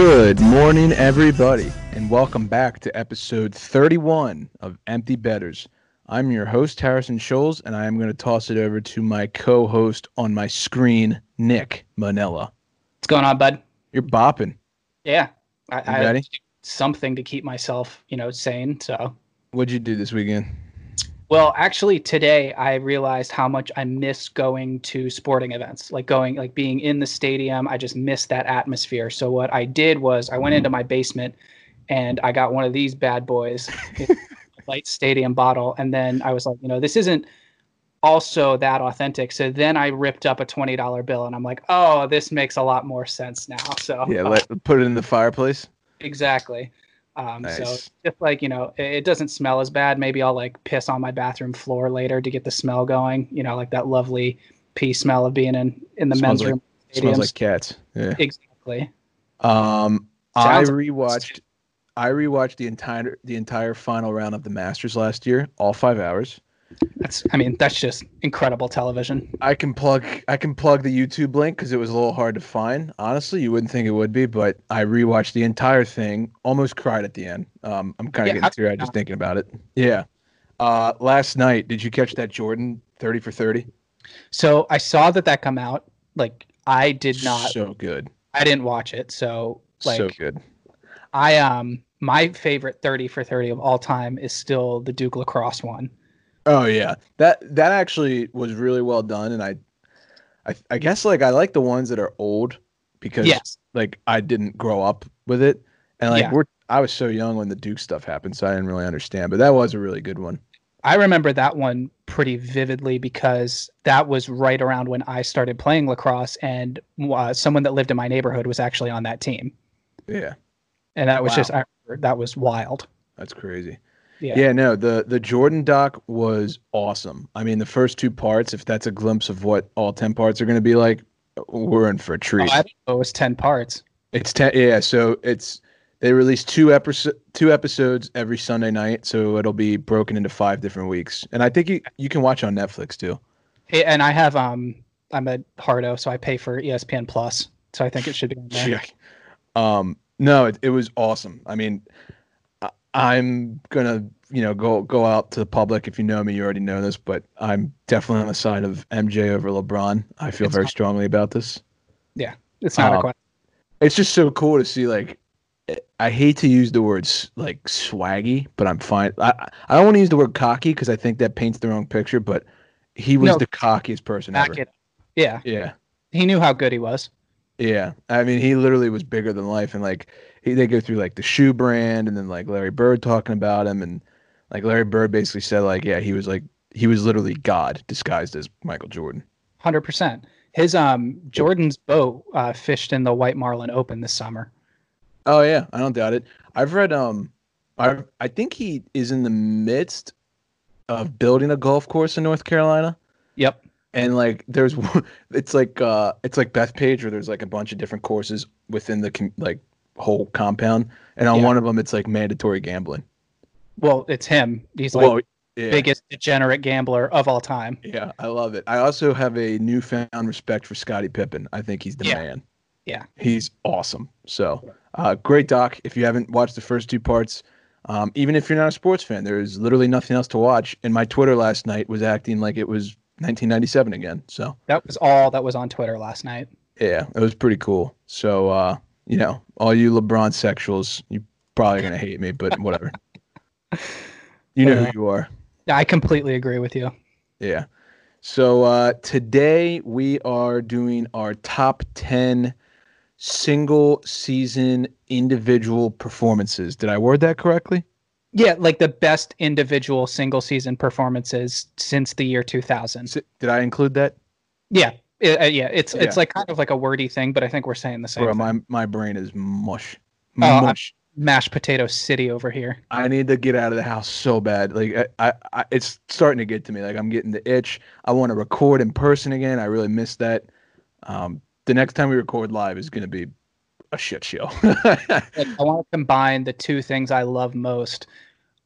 Good morning, everybody, and welcome back to episode 31 of Empty Betters. I'm your host, Harrison Scholes, and I am going to toss it over to my co host on my screen, Nick Manella. What's going on, bud? You're bopping. Yeah, I, I something to keep myself, you know, sane. So, What'd you do this weekend? Well, actually, today I realized how much I miss going to sporting events, like going, like being in the stadium. I just miss that atmosphere. So what I did was I went into my basement and I got one of these bad boys, light stadium bottle, and then I was like, you know, this isn't also that authentic. So then I ripped up a twenty dollar bill, and I'm like, oh, this makes a lot more sense now. So Yeah, let, put it in the fireplace. Exactly. Um, So Nice. just like you know, it, it doesn't smell as bad. Maybe I'll like piss on my bathroom floor later to get the smell going. You know, like that lovely pee smell of being in in the Smells men's like- room. Smells like cats. Yeah. exactly. Um, I Sounds rewatched. I rewatched the entire the entire final round of the Masters last year, all five hours. That's I mean that's just incredible television. I can plug I can plug the YouTube link because it was a little hard to find. Honestly, you wouldn't think it would be, but I rewatched the entire thing. Almost cried at the end. Um, I'm kind of Yeah, getting teary just thinking about it. Yeah. Uh, last night, did you catch that Jordan thirty for thirty? So I saw that that come out. Like I did not. So good. I didn't watch it. So like so good. I um my favorite thirty for thirty of all time is still the Duke Lacrosse one. Oh yeah, that that actually was really well done, and I, I, I guess like I like the ones that are old because Yes. like I didn't grow up with it, and like Yeah. we're I was so young when the Duke stuff happened, so I didn't really understand. But that was a really good one. I remember that one pretty vividly because that was right around when I started playing lacrosse, and uh, someone that lived in my neighborhood was actually on that team, Yeah, and that was Wow. just I that was wild. that's crazy. Yeah. Yeah, no, the the Jordan doc was awesome. I mean, the first two parts, if that's a glimpse of what all ten parts are going to be like, we're in for a Oh, treat. I didn't know it was ten parts. It's ten. Yeah, so it's they release two episodes two episodes every Sunday night, so it'll be broken into five different weeks. And I think you you can watch on Netflix too. Hey, And I have um I'm a hardo, so I pay for ESPN Plus, so I think it should be on there. Yeah. Um, no, it, it was awesome. I mean, I, I'm gonna you know go go out to the public. If you know me, you already know this, but I'm definitely on the side of MJ over LeBron. I feel It's very not- strongly about this. Yeah, it's not Uh, a question. It's just so cool to see like. I hate to use the words like swaggy, but I'm fine. I I don't want to use the word cocky because I think that paints the wrong picture. But he was No. the cockiest person ever. it. Yeah, Yeah, he knew how good he was. yeah. I mean, he literally was bigger than life, and like he they go through like the shoe brand, and then like Larry Bird talking about him, and like Larry Bird basically said like, yeah, he was like he was literally God disguised as Michael Jordan. Hundred percent. His um Jordan's boat uh, fished in the White Marlin Open this summer. Oh yeah, I don't doubt it. I've read um I I think he is in the midst of building a golf course in North Carolina. Yep. And like there's it's like uh it's like Bethpage where there's like a bunch of different courses within the like whole compound and on Yeah. one of them it's like mandatory gambling. Well, it's him. He's like Well, yeah. biggest degenerate gambler of all time. Yeah, I love it. I also have a newfound respect for Scottie Pippen. I think he's the Yeah. man. Yeah. He's awesome. So, uh, great doc. If you haven't watched the first two parts, um, even if you're not a sports fan, there's literally nothing else to watch. And my Twitter last night was acting like it was 1997 again. So, That was all that was on Twitter last night. yeah, it was pretty cool. So, uh, you know, all you LeBron sexuals, you probably gonna hate me, but whatever. you know who you are. I completely agree with you. Yeah. So uh, today we are doing our top 10 single season individual performances. Did I word that correctly? Yeah, like the best individual single season performances since the year 2000. Is Did I include that? Yeah, it- uh, yeah, it's Yeah. it's like kind of like a wordy thing, but I think we're saying the same. Bro, thing. my, my brain is mush. Oh, Mush. Mashed potato city over here. I need to get out of the house so bad. Like I, I, I, it's starting to get to me. Like I'm getting the itch. I want to record in person again. I really miss that. Um, the next time we record live is going to be a shit show. Like, I want to combine the two things I love most,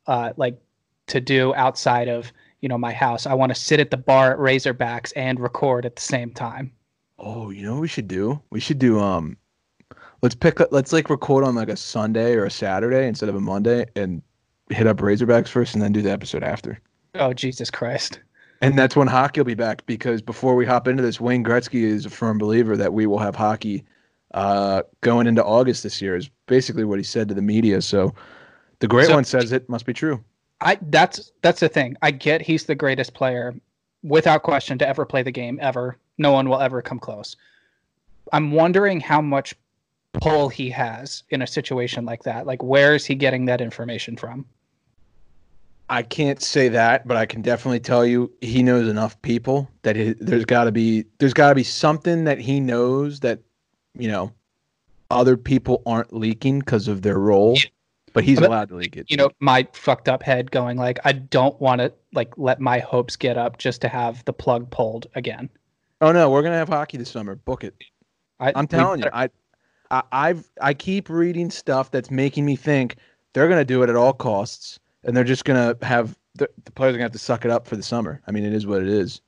uh, like to do outside of you know my house. I want to sit at the bar at Razorbacks and record at the same time. oh, you know what we should do? We should do um Let's pick. up Let's like record on like a Sunday or a Saturday instead of a Monday, and hit up Razorbacks first, and then do the episode after. Oh Jesus Christ! And that's when hockey will be back because before we hop into this, Wayne Gretzky is a firm believer that we will have hockey uh, going into August this year. Is basically what he said to the media. So the great So- one says it must be true. I that's that's the thing. I get he's the greatest player, without question, to ever play the game ever. No one will ever come close. I'm wondering how much pull he has in a situation like that. Like, where is he getting that information from? I can't say that, but I can definitely tell you he knows enough people that he, there's got to be there's got to be something that he knows that you know other people aren't leaking because of their role, but he's But- allowed to leak it. You know, my fucked up head going like, I don't want to like let my hopes get up just to have the plug pulled again. Oh no, we're gonna have hockey this summer. Book it. I, I'm we telling you, I, I, I've, I keep reading stuff that's making me think they're gonna do it at all costs, and they're just gonna have the, the players are gonna have to suck it up for the summer. I mean, it is what it is.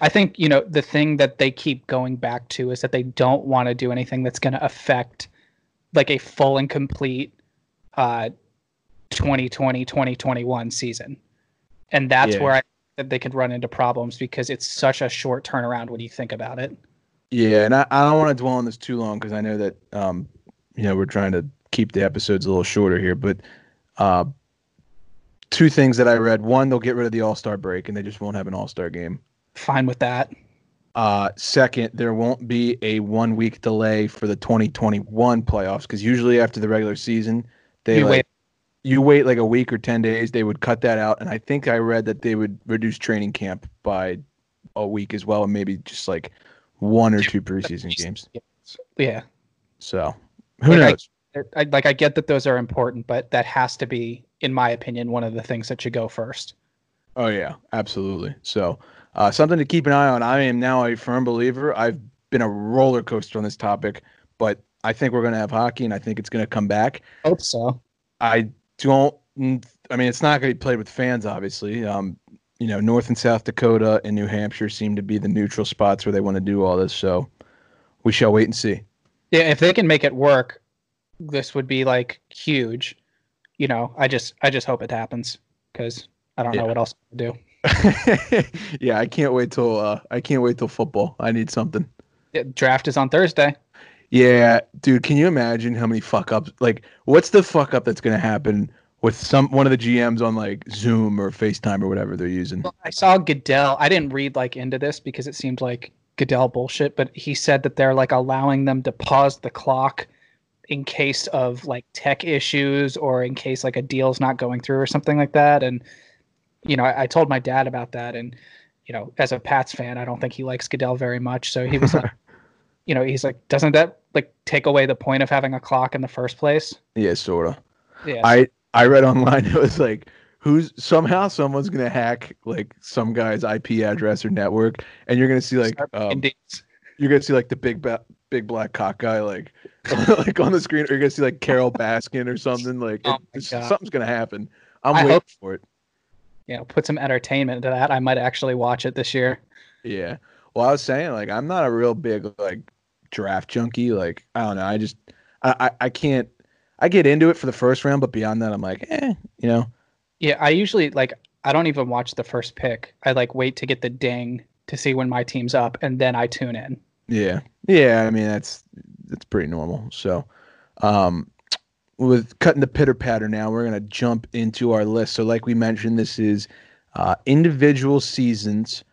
I think you know the thing that they keep going back to is that they don't want to do anything that's going to affect like a full and complete uh 2020 2021 season. And that's Yeah. where I that they could run into problems because it's such a short turnaround when you think about it. Yeah, and I, I don't want to dwell on this too long because I know that um, you know, we're trying to keep the episodes a little shorter here, but uh, two things that I read: one, they'll get rid of the All Star break, and they just won't have an All Star game. Fine with that. Uh, second, there won't be a one week delay for the 2021 playoffs because usually after the regular season, they You like, wait. you wait like a week or 10 days. They would cut that out, and I think I read that they would reduce training camp by a week as well, and maybe just like one or two preseason games. Yeah. So who Like, I- knows? I, like I get that those are important, but that has to be, in my opinion, one of the things that should go first. Oh yeah, absolutely. So uh, something to keep an eye on. I am now a firm believer. I've been a roller coaster on this topic, but I think we're going to have hockey, and I think it's going to come back. Hope so. I don't. I mean, it's not going to be played with fans, obviously. Um, you know, North and South Dakota and New Hampshire seem to be the neutral spots where they want to do all this. So we shall wait and see. Yeah, if they can make it work, this would be like huge. You know, I just I just hope it happens because I don't know what else to do. yeah, I can't wait till uh, I can't wait till football. I need something. Yeah, Draft is on Thursday. Yeah, dude, can you imagine how many fuck ups? Like, what's the fuck up that's gonna happen with some one of the GMs on like Zoom or FaceTime or whatever they're using? Well, I saw Goodell. I didn't read like into this because it seemed like Goodell bullshit, but he said that they're like allowing them to pause the clock in case of like tech issues or in case like a deal's not going through or something like that. And you know, I, I told my dad about that, and you know, as a Pats fan, I don't think he likes Goodell very much. So he was like, you know, he's like, doesn't that like take away the point of having a clock in the first place? Yeah, sorta. Yeah. I I read online it was like who's somehow someone's gonna hack like some guy's IP address or network, and you're gonna see like um, you're gonna see like the big ba- big black cock guy like like on the screen, or you're gonna see like Carole Baskin or something like Oh it- something's gonna happen. I'm I waiting hope- for it. you know, put some entertainment into that. I might actually watch it this year. Yeah. Well, I was saying like I'm not a real big like draft junkie. Like I don't know. I just I I, I can't. I get into it for the first round, but beyond that, I'm like, eh, you know. Yeah, I usually like I don't even watch the first pick. I like wait to get the ding to see when my team's up and then I tune in. Yeah. Yeah. I mean, that's that's pretty normal. So, um, with cutting the pitter patter now, we're gonna jump into our list. So, like we mentioned, this is uh, individual seasons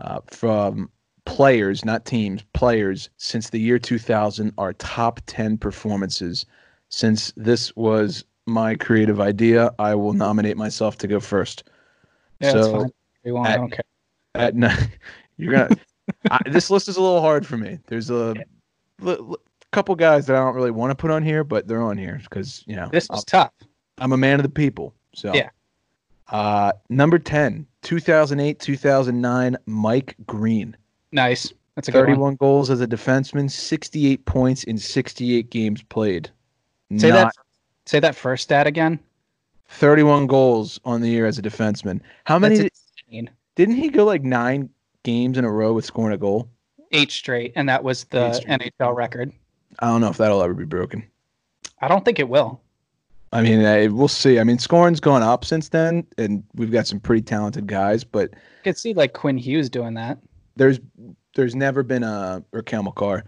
uh, from players, not teams, players since the year 2000. Our top 10 performances. Since this was my creative idea, I will nominate myself to go first. Yeah, that's So, you want, I at- don't care. At night, you're gonna. I, this list is a little hard for me. There's a couple guys that I don't really want to put on here, but they're on here because you know This was tough. I'm a man of the people. So Yeah. Uh, number 10, 2008, 2009, Mike Green. Nice. That's a good one. 31 goals as a defenseman, 68 points in 68 games played. Say Not that say that first stat again. 31 goals on the year as a defenseman. How many? Did, didn't he go like nine games in a row with scoring a goal? Eight straight, and that was the. NHL record. I don't know if that'll ever be broken. I don't think it will. I mean, I, we'll see. I mean, scoring's gone up since then, and we've got some pretty talented guys. But I could see like Quinn Hughes doing that. There's there's never been a or Cale Makar,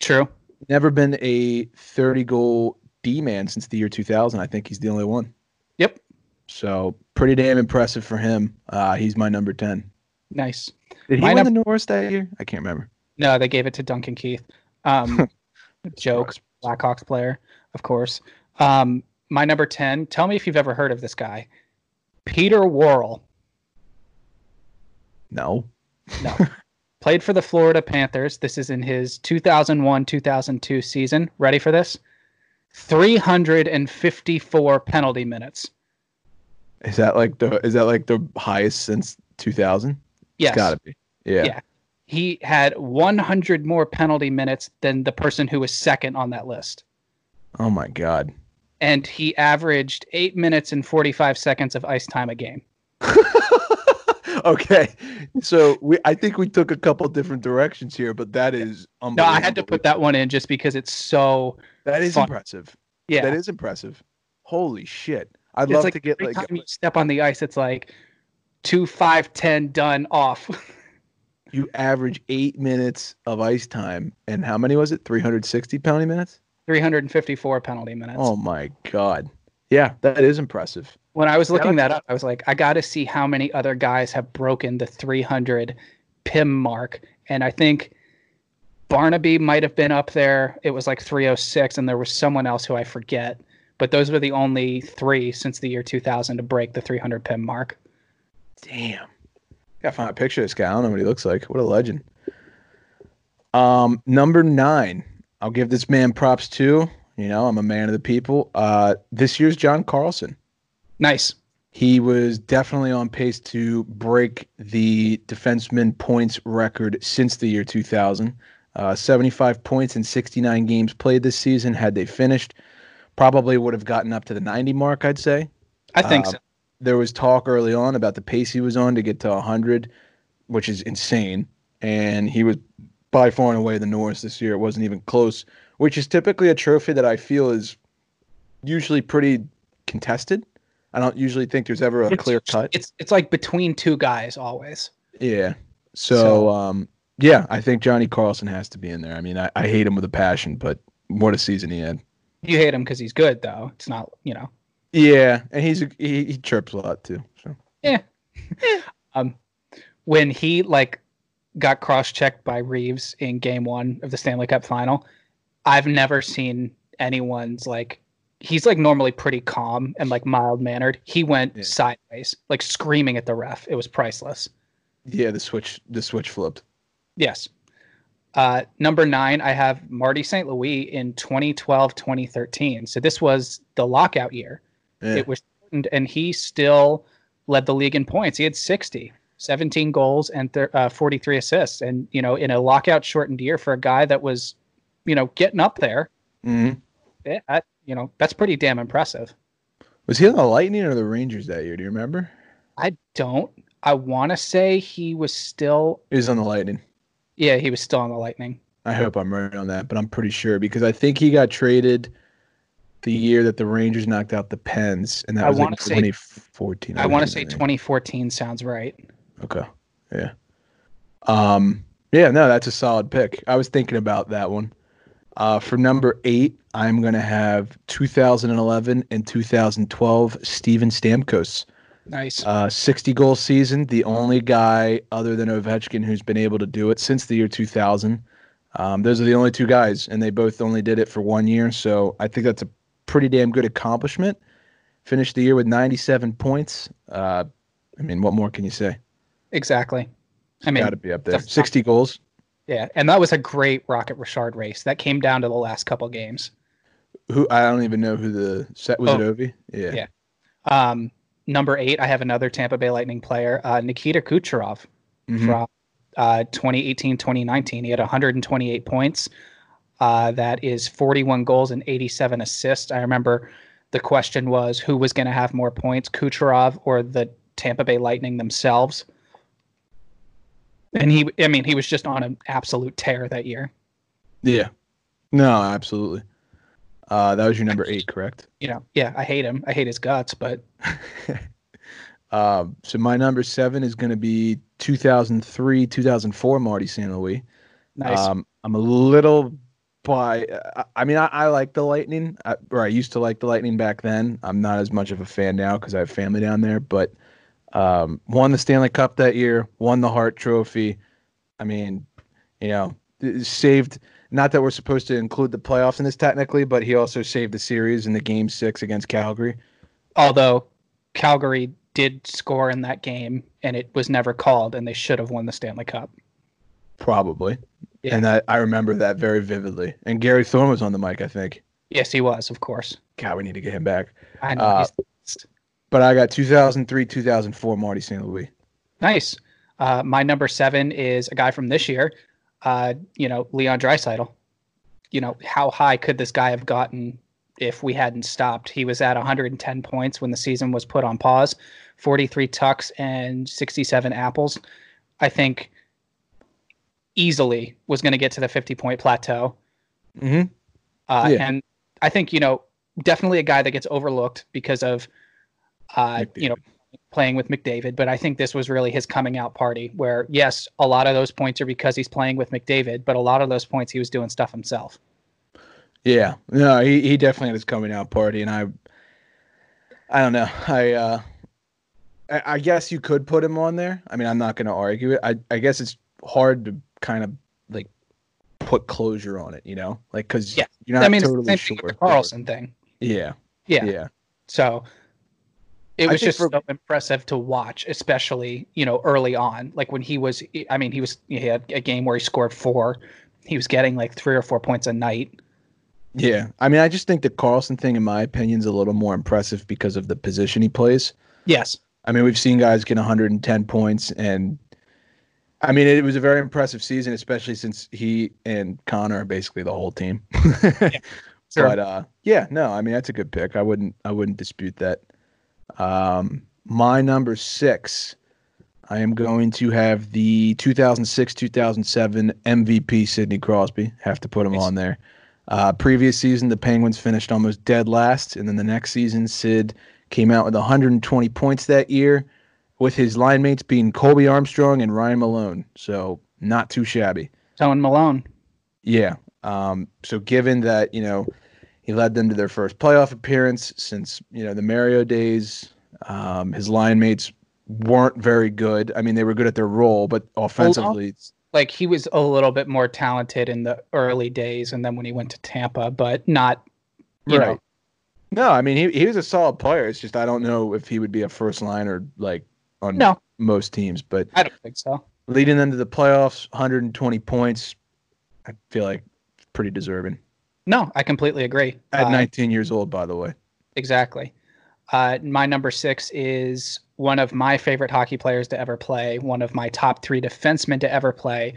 True. never been a 30 goal D man since the year 2000. I think he's the only one. Yep. So pretty damn impressive for him. Uh, he's my number 10. Nice. Did he My win num- the Norris that year? I can't remember. No, they gave it to Duncan Keith. Um, joke. Blackhawks player, of course. Um, my number 10, tell me if you've ever heard of this guy. Peter Worrell. No. No. Played for the Florida Panthers. This is in his 2001 2002 season. Ready for this? 354 penalty minutes. Is that like the is that like the highest since 2000? Yes. It's got to be. Yeah. Yeah. He had 100 more penalty minutes than the person who was second on that list. Oh my god. And he averaged eight minutes and 45 seconds of ice time a game. okay. So we I think we took a couple different directions here, but that is No. I had to put that one in just because it's so, That is fun. impressive. yeah. That is impressive. Holy shit. I'd It's love like to get every like time you step on the ice, it's like two, five, ten, done, off. you average eight minutes of ice time, and how many was it? Three hundred sixty penalty minutes. 354 penalty minutes. Oh my god. Yeah, that is impressive. When I was looking that up, I was like, I got to see how many other guys have broken the 300 PIM mark. And I think Barnaby might have been up there. It was like 306, and there was someone else who I forget. But those were the only three since the year 2000 to break the 300 PIM mark. Damn. Gotta find a picture of this guy. I don't know what he looks like. What a legend. Um, number nine. I'll give this man props too. You know, I'm a man of the people. Uh, this year's John Carlson. Nice. He was definitely on pace to break the defenseman points record since the year 2000. Uh, 75 points in 69 games played this season. Had they finished, probably would have gotten up to the 90 mark, I'd say. I think Uh, so. There was talk early on about the pace he was on to get to 100, which is insane. And he was by far and away the Norris this year. It wasn't even close, which is typically a trophy that I feel is usually pretty contested. I don't usually think there's ever a It's- clear cut. It's it's like between two guys always. Yeah. So, So- um, yeah, I think Johnny Carlson has to be in there. I mean, I, I hate him with a passion, but what a season he had. You hate him because he's good, though. It's not, you know. Yeah, and he's a, he, he chirps a lot too. So um, when he like got cross-checked by Reaves in Game One of the Stanley Cup Final, I've never seen anyone's like. He's like normally pretty calm and like mild mannered. He went Yeah. sideways, like screaming at the ref. It was priceless. yeah, the switch the switch flipped. Yes. Uh, number nine, I have Marty St. Louis in 2012, 2013. So this was the lockout year. Yeah. It was shortened, and he still led the league in points. He had 60, 17 goals, and thir- uh, 43 assists. And, you know, in a lockout shortened year for a guy that was, you know, getting up there, Mhm. eh, I, you know, that's pretty damn impressive. Was he on the Lightning or the Rangers that year? Do you remember? I don't, I want to say he was still, He was on the Lightning. yeah, he was still on the Lightning. I hope I'm right on that, but I'm pretty sure because I think he got traded the year that the Rangers knocked out the Pens, and that I was like say- 2014. I want to say 2014 sounds right. Okay. Yeah. Um. Yeah. No, that's a solid pick. I was thinking about that one. Uh, for number eight, I'm gonna have 2011 and 2012 Steven Stamkos. Nice. Uh, 60 goal season, the only guy other than Ovechkin who's been able to do it since the year 2000. Um, those are the only two guys, and they both only did it for one year. So I think that's a pretty damn good accomplishment. Finished the year with 97 points. Uh, I mean, what more can you say? Exactly. I mean, Got to be up there. 60 goals. Yeah, and that was a great Rocket Richard race. That came down to the last couple games. Who I don't even know who the set was. Oh. It Ovi. Yeah. Yeah. Um, number eight, I have another Tampa Bay Lightning player, uh, Nikita Kucherov Mhm. from uh, 2018 2019. He had 128 points. Uh, that is 41 goals and 87 assists. I remember the question was who was going to have more points, Kucherov or the Tampa Bay Lightning themselves. And he, I mean, he was just on an absolute tear that year. Yeah. No, absolutely. Uh, that was your number eight, correct? You know, yeah, I hate him. I hate his guts, but Um, so my number seven is going to be 2003, 2004 Marty St. Louis. nice. Um, I'm a little by. I, I mean, I, I like the Lightning, I, or I used to like the Lightning back then. I'm not as much of a fan now because I have family down there. But um, won the Stanley Cup that year, won the Hart Trophy. I mean, you know, saved. Not that we're supposed to include the playoffs in this technically, but he also saved the series in the Game Six against Calgary. Although Calgary did score in that game and it was never called and they should have won the Stanley Cup. Probably. Yeah. And that I remember that very vividly. And Gary Thorne was on the mic, I think. Yes, he was, of course. God, we need to get him back. I know. Uh, he's the. But I got 2003, 2004 Marty St. Louis. Nice. Uh, my number seven is a guy from this year. Uh, you know, Leon Draisaitl. You know, how high could this guy have gotten if we hadn't stopped? He was at 110 points when the season was put on pause, 43 tucks and 67 apples. I think easily was going to get to the 50 point plateau. Mm-hmm. Uh, Yeah. And I think, you know, definitely a guy that gets overlooked because of, uh, you know, playing with McDavid. But I think this was really his coming out party where, yes, a lot of those points are because he's playing with McDavid, but a lot of those points he was doing stuff himself. Yeah. No, he, he definitely had his coming out party. And I, I don't know. I, uh, I, I guess you could put him on there. I mean, I'm not going to argue it. I, I guess it's hard to kind of like put closure on it, you know, like, cause Yeah. you're not I mean, totally sure. thing with the Carlson thing. Yeah. Yeah. Yeah. So it I was just for- so impressive to watch, especially you know early on. Like when he was, I mean, he was he had a game where he scored four. He was getting like three or four points a night. Yeah. I mean, I just think the Carlson thing, in my opinion, is a little more impressive because of the position he plays. Yes. I mean, we've seen guys get 110 points, and I mean, it was a very impressive season, especially since he and Connor are basically the whole team. Sure. But uh, yeah, no, I mean that's a good pick. I wouldn't, I wouldn't dispute that. Um, my number six, I am going to have the 2006-2007 MVP Sidney Crosby. Have to put him Nice. on there. Uh, previous season, the Penguins finished almost dead last, and then the next season, Sid came out with 120 points that year, with his line mates being Colby Armstrong and Ryan Malone. So not too shabby. Tone Malone. Yeah. Um, so given that you know he led them to their first playoff appearance since you know the Mario days, um, his line mates weren't very good. I mean, they were good at their role, but offensively, Like he was a little bit more talented in the early days, and then when he went to Tampa, but not. You know, No, I mean he he was a solid player. It's just I don't know if he would be a first line or like on no, most teams, but I don't think so. leading them to the playoffs, 120 points, I feel like pretty deserving. No, I completely agree. At Uh, 19 years old, by the way. Exactly. Uh, my number six is one of my favorite hockey players to ever play, one of my top three defensemen to ever play.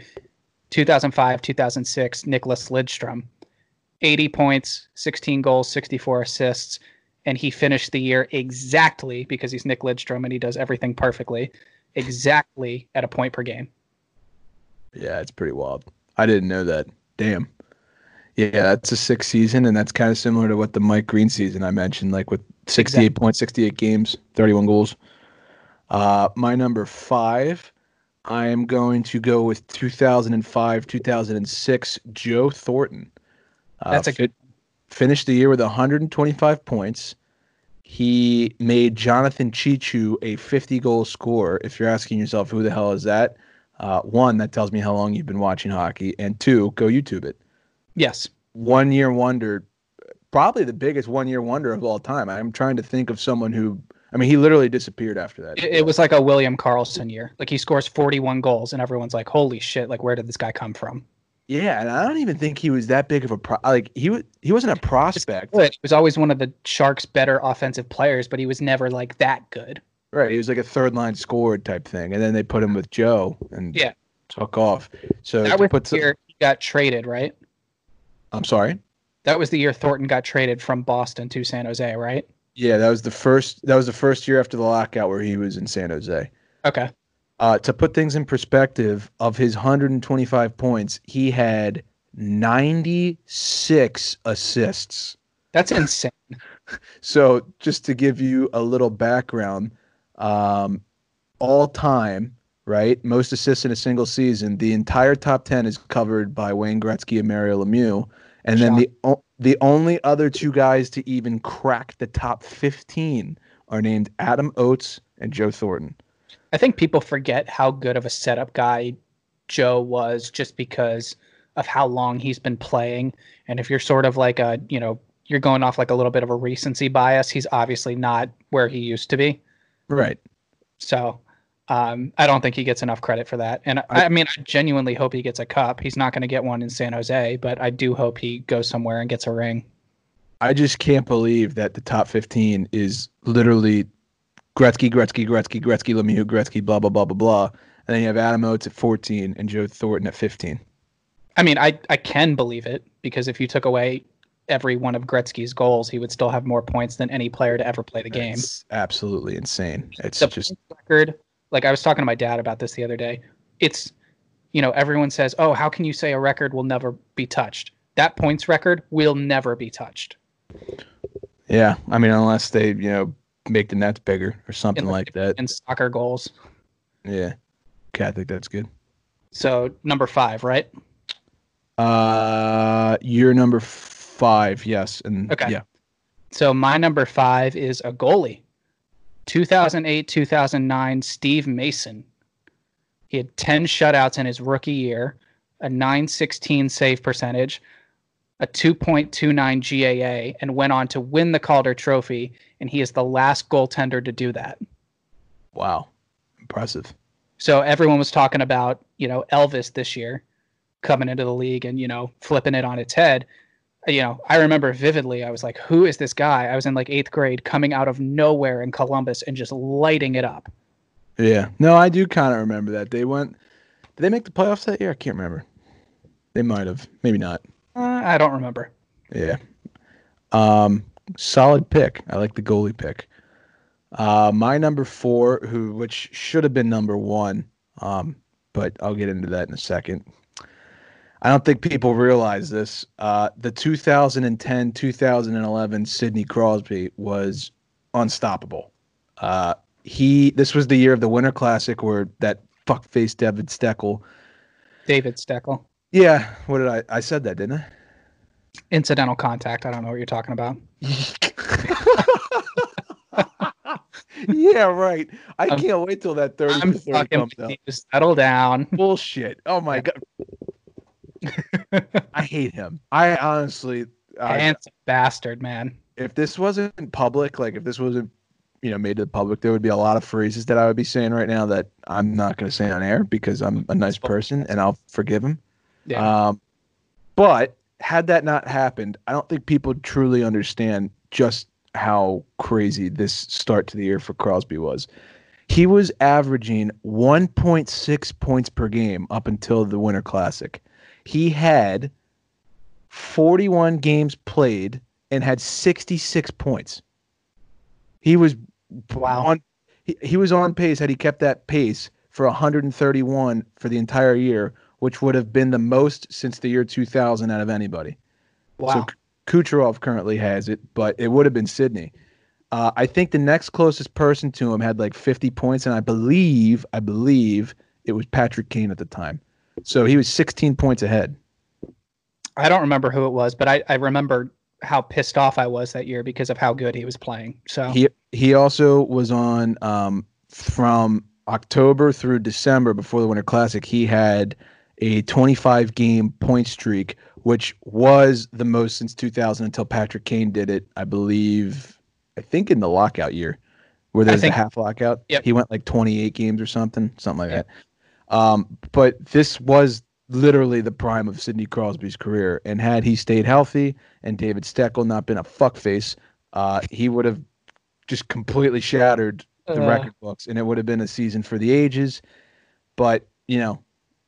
2005, 2006, Nicholas Lidstrom. 80 points, 16 goals, 64 assists, and he finished the year exactly because he's Nick Lidstrom and he does everything perfectly, exactly at a point per game. Yeah, it's pretty wild. I didn't know that. Damn. Yeah, that's a six season, and that's kind of similar to what the Mike Green season I mentioned, like with 68 points, 68 games, 31 goals. Uh, my number five, I am going to go with 2005, 2006, Joe Thornton. Uh, That's a good. finished the year with 125 points. He made Jonathan Cheechoo a 50 goal scorer. If you're asking yourself who the hell is that, uh, one, that tells me how long you've been watching hockey, and two, go YouTube it. Yes. One year wonder, probably the biggest one year wonder of all time. I'm trying to think of someone who, I mean, he literally disappeared after that. It, it was like a William Karlsson year. Like he scores 41 goals and everyone's like, holy shit, like where did this guy come from? Yeah, and I don't even think he was that big of a pro. Like he was, he wasn't a prospect. He was always one of the Sharks' better offensive players, but he was never like that good. right? He was like a third line scorer type thing, and then they put him with Joe and Yeah. took off. So That was put some- year he got traded, right? I'm sorry. That was the year Thornton got traded from Boston to San Jose, right? Yeah, that was the first. That was the first year after the lockout where he was in San Jose. Okay. Uh, to put things in perspective, of his 125 points, he had 96 assists. That's insane. So, just to give you a little background, um, all time, right? Most assists in a single season. The entire top 10 is covered by Wayne Gretzky and Mario Lemieux. And then the o- the only other two guys to even crack the top 15 are named Adam Oates and Joe Thornton. I think people forget how good of a setup guy Joe was just because of how long he's been playing. And if you're sort of like a, you know, you're going off like a little bit of a recency bias, he's obviously not where he used to be. Right. So um, I don't think he gets enough credit for that. And I, I mean, I genuinely hope he gets a cup. He's not going to get one in San Jose, but I do hope he goes somewhere and gets a ring. I just can't believe that the top 15 is literally Gretzky, Gretzky, Gretzky, Gretzky, Lemieux, Gretzky, blah, blah, blah, blah, blah. And then you have Adam Oates at 14 and Joe Thornton at 15. I mean, I, I can believe it because if you took away every one of Gretzky's goals, he would still have more points than any player to ever play the game. It's absolutely insane. It's the just record. Like I was talking to my dad about this the other day. It's, you know, everyone says, "Oh, how can you say a record will never be touched?" That points record will never be touched. yeah. I mean, unless they you know make the nets bigger or something In like that. in soccer goals. Yeah. Okay, I think that's good. So number five, right? Uh, you're number five. Yes, and Okay. yeah. So my number five is a goalie. 2008, 2009, Steve Mason. He had 10 shutouts in his rookie year, a 916 save percentage, a 2.29 GAA, and went on to win the Calder Trophy. And he is the last goaltender to do that. Wow, impressive. So everyone was talking about, you know, Elvis this year coming into the league and, you know, flipping it on its head. You know, I remember vividly, I was like, who is this guy? I was in like eighth grade coming out of nowhere in Columbus and just lighting it up. Yeah. No, I do kind of remember that they went. Did they make the playoffs that year? I can't remember. They might have. Maybe not. Uh, I don't remember. Yeah. Um, solid pick. I like the goalie pick. Uh, my number four, who which should have been number one, um, but I'll get into that in a second. I don't think people realize this. Uh, the 2010 2011 Sidney Crosby was unstoppable. Uh, he this was the year of the Winter Classic where that fuckface David Steckel. David Steckel. Yeah, what did I? I said that, didn't I? Incidental contact. I don't know what you're talking about. yeah, right. I I'm- can't wait till that 30 I'm for 30 fucking comes out. Settle down. Bullshit. Oh my god. I hate him. I honestly I, Handsome bastard, man. if this wasn't public, like if this wasn't you know made to the public, there would be a lot of phrases that I would be saying right now that I'm not going to say on air because I'm a nice person and I'll forgive him. Yeah. Um, but had that not happened, I don't think people truly understand just how crazy this start to the year for Crosby was. He was averaging 1.6 points per game up until the Winter Classic. He had 41 games played and had 66 points. He was Wow. on he, he was on pace had he kept that pace for 131 for the entire year, which would have been the most since the year 2000 out of anybody. wow. So Kucherov currently has it, but it would have been Sidney. Uh, I think the next closest person to him had like 50 points, and I believe, I believe it was Patrick Kane at the time. So he was 16 points ahead. I don't remember who it was, but I, I remember how pissed off I was that year because of how good he was playing. So He he also was on um, from October through December before the Winter Classic. He had a 25 game point streak, which was the most since 2000 until Patrick Kane did it. I believe, I think in the lockout year, where there's think- a half lockout. Yep. He went like 28 games or something, something like Yep. that. Um, but this was literally the prime of Sidney Crosby's career, and had he stayed healthy and David Steckel not been a fuckface, uh, he would have just completely shattered the Uh, record books, and it would have been a season for the ages. But you know,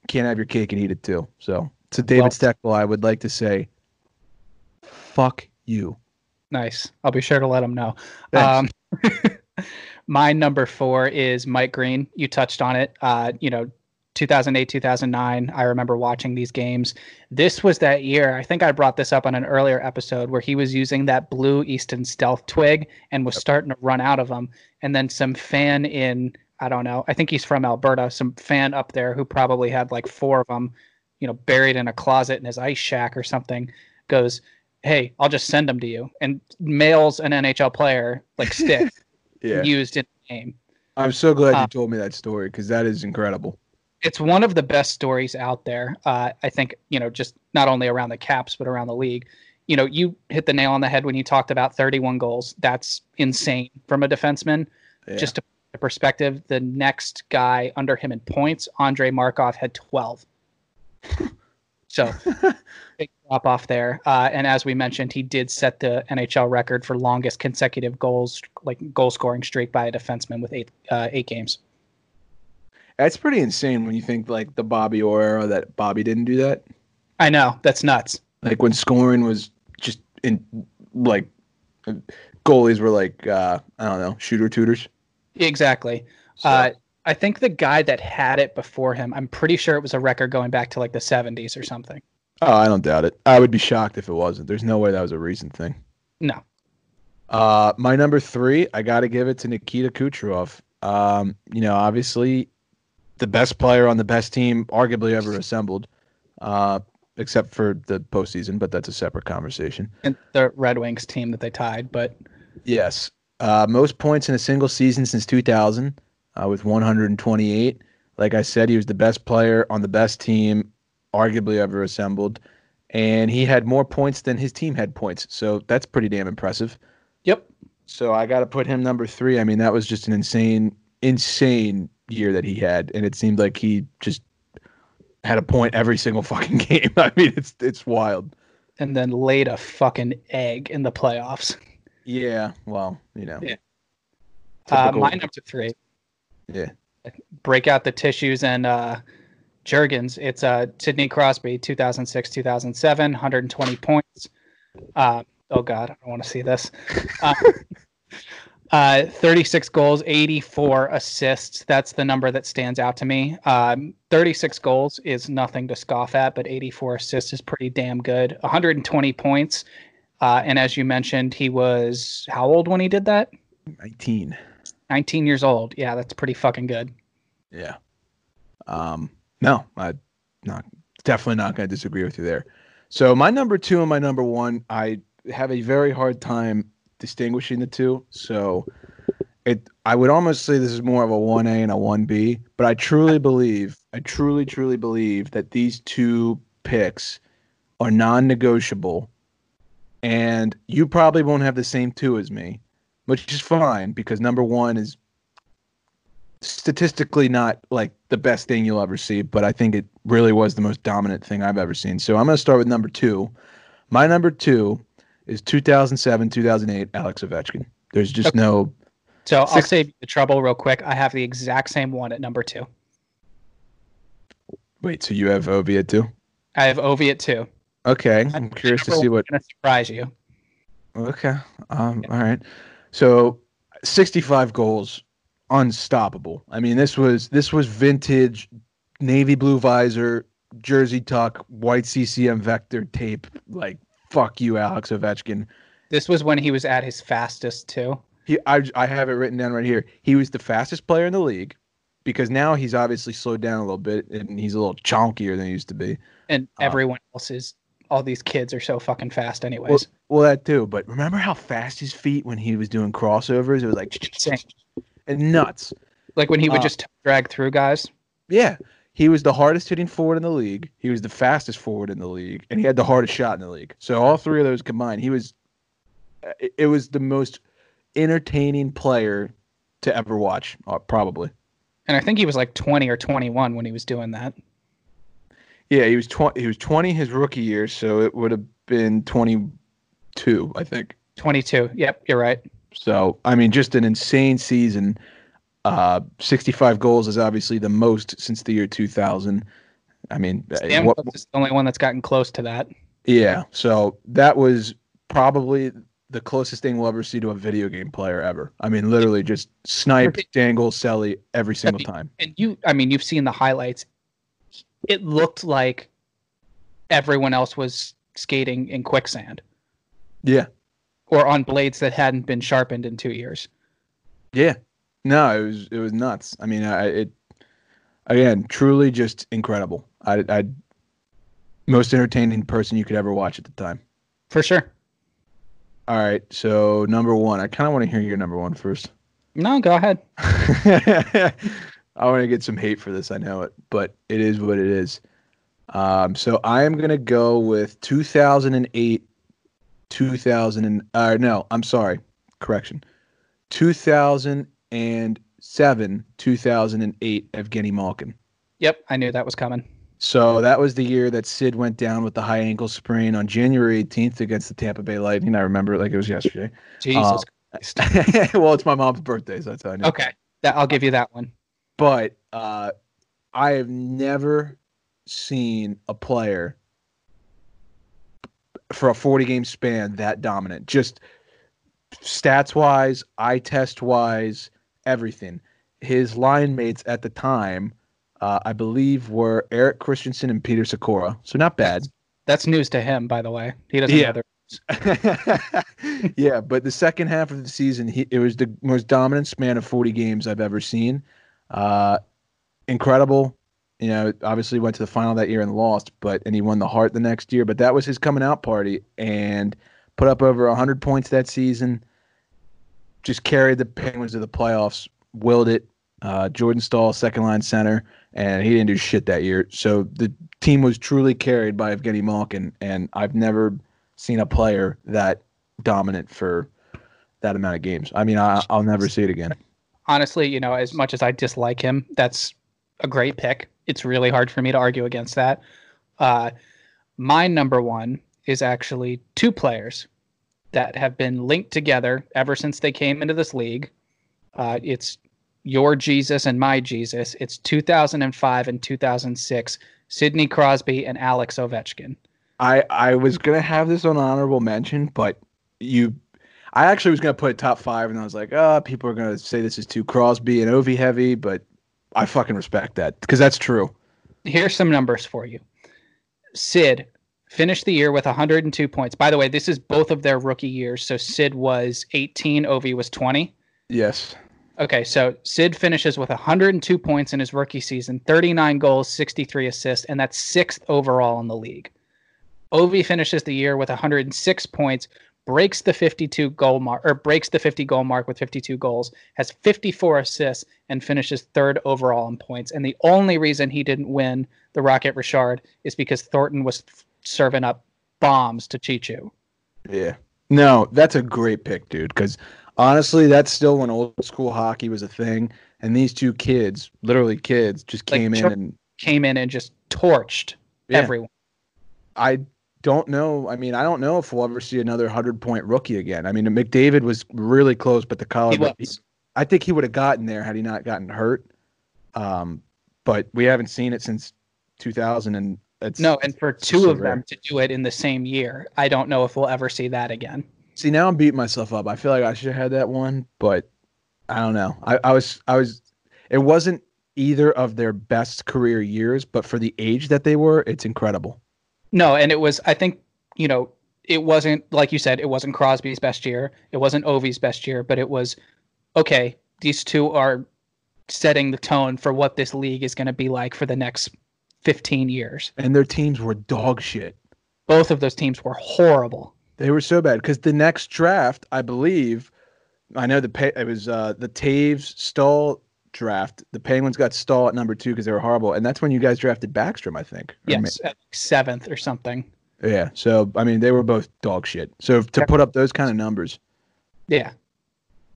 can't have your cake and eat it too. So to David Well- Steckel, I would like to say, fuck you. nice. I'll be sure to let him know. Thanks. Um, my number four is Mike Green. You touched on it. Uh, you know, 2008, 2009. I remember watching these games. This was that year. I think I brought this up on an earlier episode where he was using that blue Easton Stealth twig and was starting to run out of them. And then some fan in, I don't know, I think he's from Alberta, some fan up there who probably had like four of them, you know, buried in a closet in his ice shack or something, goes, Hey, I'll just send them to you. And mails an NHL player like stick Yeah. used in the game. I'm so glad Uh, you told me that story because that is incredible. It's one of the best stories out there. Uh, I think you know, just not only around the Caps but around the league. You know, you hit the nail on the head when you talked about 31 goals. That's insane from a defenseman. Yeah. Just to put in perspective, the next guy under him in points, Andre Markov, had 12. So big drop off there. Uh, and as we mentioned, he did set the NHL record for longest consecutive goals, like goal scoring streak by a defenseman with eight uh, eight games. That's pretty insane when you think like the Bobby Orr era that Bobby didn't do that. I know that's nuts. Like when scoring was just in like goalies were like uh I don't know, shooter tutors. Exactly. So, Uh, I think the guy that had it before him, I'm pretty sure it was a record going back to like the 70s or something. oh, I don't doubt it. I would be shocked if it wasn't. There's no way that was a recent thing. No. Uh, my number three, I got to give it to Nikita Kucherov. Um, you know, obviously, the best player on the best team, arguably ever assembled, uh, except for the postseason, but that's a separate conversation. And the Red Wings team that they tied, but Yes, uh, most points in a single season since 2000, uh, with 128. Like I said, he was the best player on the best team, arguably ever assembled, and he had more points than his team had points. So that's pretty damn impressive. yep. So I got to put him number three. I mean, that was just an insane, insane year that he had, and it seemed like he just had a point every single fucking game. I mean, it's it's wild. And then laid a fucking egg in the playoffs. Yeah. Well, you know. Yeah. Uh, my number three, Yeah. break out the tissues and uh, Jergens. It's uh, Sidney Crosby, 2006, 2007, 120 points. Uh, oh, God, I don't want to see this. Uh, uh, 36 goals, 84 assists. That's the number that stands out to me. Um, 36 goals is nothing to scoff at, but 84 assists is pretty damn good. 120 points. Uh, and as you mentioned, he was how old when he did that? 19. 19 years old. Yeah, that's pretty fucking good. Yeah. Um, no, I not definitely not going to disagree with you there. So my number two and my number one, I have a very hard time distinguishing the two. So it, I would almost say this is more of a one A and a one B, but I truly believe, I truly, truly believe that these two picks are non-negotiable, and you probably won't have the same two as me, which is fine because number one is statistically not like the best thing you'll ever see, but I think it really was the most dominant thing I've ever seen. So I'm going to start with number two. My number two is 2007, 2008, Alex Ovechkin. There's just Okay. no. So I'll save you the trouble real quick. I have the exact same one at number two. Wait, so you have Ovi at two? I have Ovi at two. Okay, I'm curious to see what. Going to surprise you. Okay, um, all right. So 65 goals, unstoppable. I mean, this was this was vintage navy blue visor, jersey tuck, white CCM vector tape. Like fuck you, Alex Ovechkin. This was when he was at his fastest too. He, I, I have it written down right here. He was the fastest player in the league because now he's obviously slowed down a little bit and he's a little chonkier than he used to be. And Uh, everyone else is all these kids are so fucking fast Well, anyways. well, that too. But remember how fast his feet when he was doing crossovers? It was like Insane. and nuts. like when he would uh, just drag through guys. Yeah, he was the hardest hitting forward in the league. He was the fastest forward in the league, and he had the hardest shot in the league. So all three of those combined, he was. It, it was the most entertaining player to ever watch, uh, probably. And I think he was like 20 or 21 when he was doing that. Yeah, he was twenty. He was twenty his rookie year, so it would have been twenty-two, I think. 22. Yep, you're right. So I mean, just an insane season. Uh, sixty-five goals is obviously the most since the year two thousand. I mean, uh, Stamkos is the only one that's gotten close to that. yeah. So that was probably the closest thing we'll ever see to a video game player ever. I mean, literally just snipe, dangle, selly every single time. And you, I mean, you've seen the highlights. it looked like everyone else was skating in quicksand Yeah. or on blades that hadn't been sharpened in two years. Yeah. No, it was it was nuts. I mean, I it again, truly just incredible. I I most entertaining person you could ever watch at the time. For sure. All right, so number one, I kind of want to hear your number one first. No, go ahead. I want to get some hate for this. I know it, but it is what it is. Um, so I am gonna go with 2008, 2000 and uh, no, I'm sorry, correction, 2007, 2008, Evgeny Malkin. Yep, I knew that was coming. So that was the year that Sid went down with the high ankle sprain on January 18th against the Tampa Bay Lightning. I remember it like it was yesterday. Jesus Christ. well, it's my mom's birthday, so that's how I know. Okay, that, I'll give you that one. But uh, I have never seen a player for a 40 game span that dominant. Just stats wise, eye test wise, everything. His line mates at the time, uh, I believe, were Erik Christensen and Peter Sykora. So not bad. That's news to him, by the way. He doesn't Yeah. yeah, but the second half of the season, he, it was the most dominant span of 40 games I've ever seen. Uh, incredible. You know, obviously went to the final that year and lost, but and he won the Hart the next year. But that was his coming out party, and put up over 100 points that season. Just carried the Penguins to the playoffs. Willed it. Uh, Jordan Staal, second line center, and he didn't do shit that year. So the team was truly carried by Evgeny Malkin, and I've never seen a player that dominant for that amount of games. I mean, I, I'll never see it again. honestly, you know, as much as I dislike him, that's a great pick. It's really hard for me to argue against that. Uh, my number one is actually two players that have been linked together ever since they came into this league. Uh, it's your Jesus and my Jesus. It's 2005 and 2006. Sidney Crosby and Alex Ovechkin. I I was gonna have this on honorable mention, but you, I actually was gonna put top five, and I was like, oh, people are gonna say this is too Crosby and Ovi heavy, but I fucking respect that because that's true. Here's some numbers for you. Sid finished the year with 102 points. By the way, this is both of their rookie years. So Sid was 18, Ovi was 20. Yes. Okay, so Sid finishes with 102 points in his rookie season, 39 goals, 63 assists, and that's sixth overall in the league. Ovi finishes the year with 106 points, breaks the 52 goal mark or breaks the 50 goal mark with 52 goals, has 54 assists, and finishes third overall in points. And the only reason he didn't win the Rocket Richard is because Thornton was serving up bombs to Cheechoo. Yeah. No, that's a great pick, dude. Because honestly, that's still when old school hockey was a thing, and these two kids, literally kids, just Like came in and Came in and just torched Yeah. everyone. I don't know. I mean, I don't know if we'll ever see another hundred point rookie again. I mean, McDavid was really close, but the college. He was. I think he would have gotten there had he not gotten hurt. Um, but we haven't seen it since 2000, and it's No, and for two so of rare. them to do it in the same year, I don't know if we'll ever see that again. See, now I'm beating myself up. I feel like I should have had that one, but I don't know. I, I was, I was, it wasn't either of their best career years, but for the age that they were, it's incredible. No, and it was I think, you know, it wasn't like you said, it wasn't Crosby's best year, it wasn't Ovi's best year, but it was okay, these two are setting the tone for what this league is going to be like for the next 15 years. And their teams were dog shit. Both of those teams were horrible. They were so bad because the next draft, I believe, I know the pay, it was uh, the Toews Staal draft. The Penguins got Stahl at number two because they were horrible, and that's when you guys drafted Backstrom, I think. Yes, at seventh or something. yeah. So I mean, they were both dog shit. So to put up those kind of numbers, Yeah.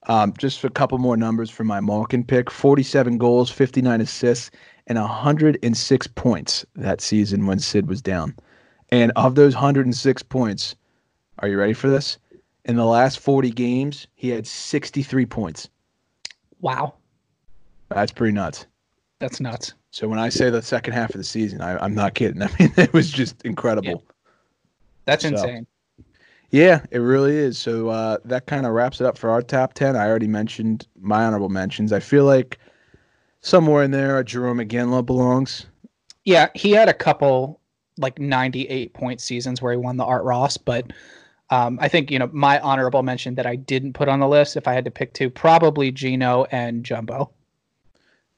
um, just a couple more numbers for my Malkin pick: forty-seven goals, fifty-nine assists, and hundred and six points that season when Sid was down. And of those hundred and six points, are you ready for this? In the last forty games, he had sixty-three points. Wow. That's pretty nuts. That's nuts. So when I say the second half of the season, I, I'm not kidding. I mean, it was just incredible. That's So- insane. Yeah, it really is. So uh, that kind of wraps it up for our top 10. I already mentioned my honorable mentions. I feel like somewhere in there, Jarome Iginla belongs. Yeah, he had a couple like 98 point seasons where he won the Art Ross, but um, I think you know my honorable mention that I didn't put on the list, if I had to pick two, probably Gino and Jumbo.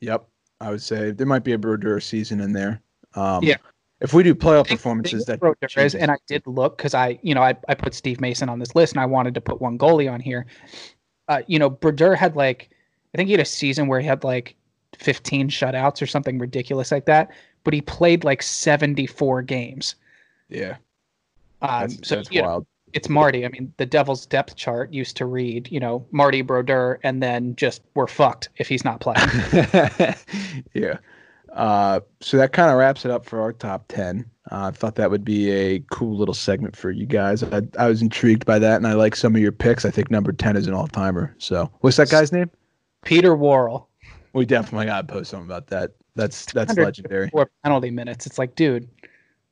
Yep, I would say there might be a Brodeur season in there. Um, Yeah. If we do playoff performances, that Brodeur is, and I did look because I, you know, I, I put Steve Mason on this list, and I wanted to put one goalie on here. Uh, you know, Brodeur had like, I think he had a season where he had like 15 shutouts or something ridiculous like that, but he played like 74 games. yeah, Um, that's, so that's you know, wild. it's Marty. I mean, the Devil's depth chart used to read, you know, Marty Brodeur, and then just we're fucked if he's not playing. yeah. Uh, so that kind of wraps it up for our top 10. Uh, I thought that would be a cool little segment for you guys. I, I was intrigued by that, and I like some of your picks. I think number 10 is an all timer. So, what's that guy's name? Peter Worrell, We definitely got to post something about that. That's that's legendary. four penalty minutes. It's like, dude,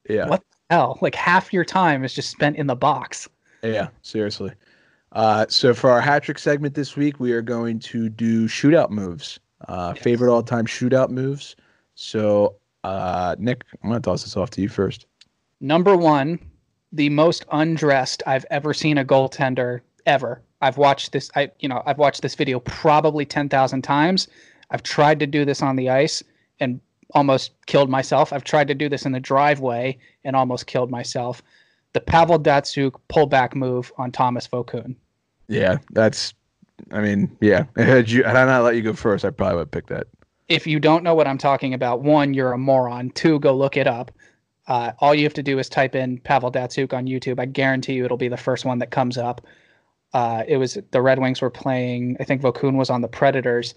Yeah. what the hell? Like half your time is just spent in the box. Yeah, seriously. Uh, so for our hat trick segment this week, we are going to do shootout moves. Uh, Yes. Favorite all time shootout moves. So, uh, Nick, I'm to toss this off to you first. Number one, the most undressed I've ever seen a goaltender ever. I've watched this. I you know I've watched this video probably ten thousand times. I've tried to do this on the ice and almost killed myself. I've tried to do this in the driveway and almost killed myself. The Pavel Datsyuk pullback move on Tomas Vokoun. Yeah, that's, I mean, yeah. Had you, had I not let you go first, I probably would pick that. If you don't know what I'm talking about, one, you're a moron. Two, go look it up. Uh, all you have to do is type in Pavel Datsyuk on YouTube. I guarantee you it'll be the first one that comes up. Uh, it was the Red Wings were playing. I think Vokoun was on the Predators,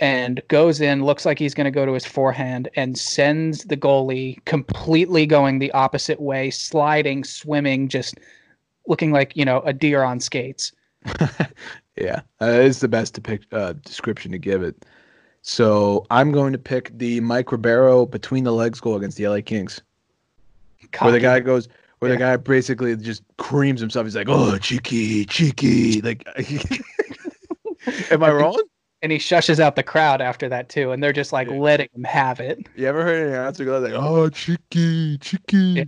and goes in, looks like he's going to go to his forehand, and sends the goalie completely going the opposite way, sliding, swimming, just looking like you know a deer on skates. Yeah, uh, it's the best depict, uh, description to give it. So I'm going to pick the Mike Ribeiro between the legs goal against the LA Kings. where the guy goes where the guy basically just creams himself he's like oh cheeky cheeky like am i wrong and he shushes out the crowd after that too, and they're just like Yeah. letting him have it. you ever heard an announcer go like oh cheeky cheeky Yeah.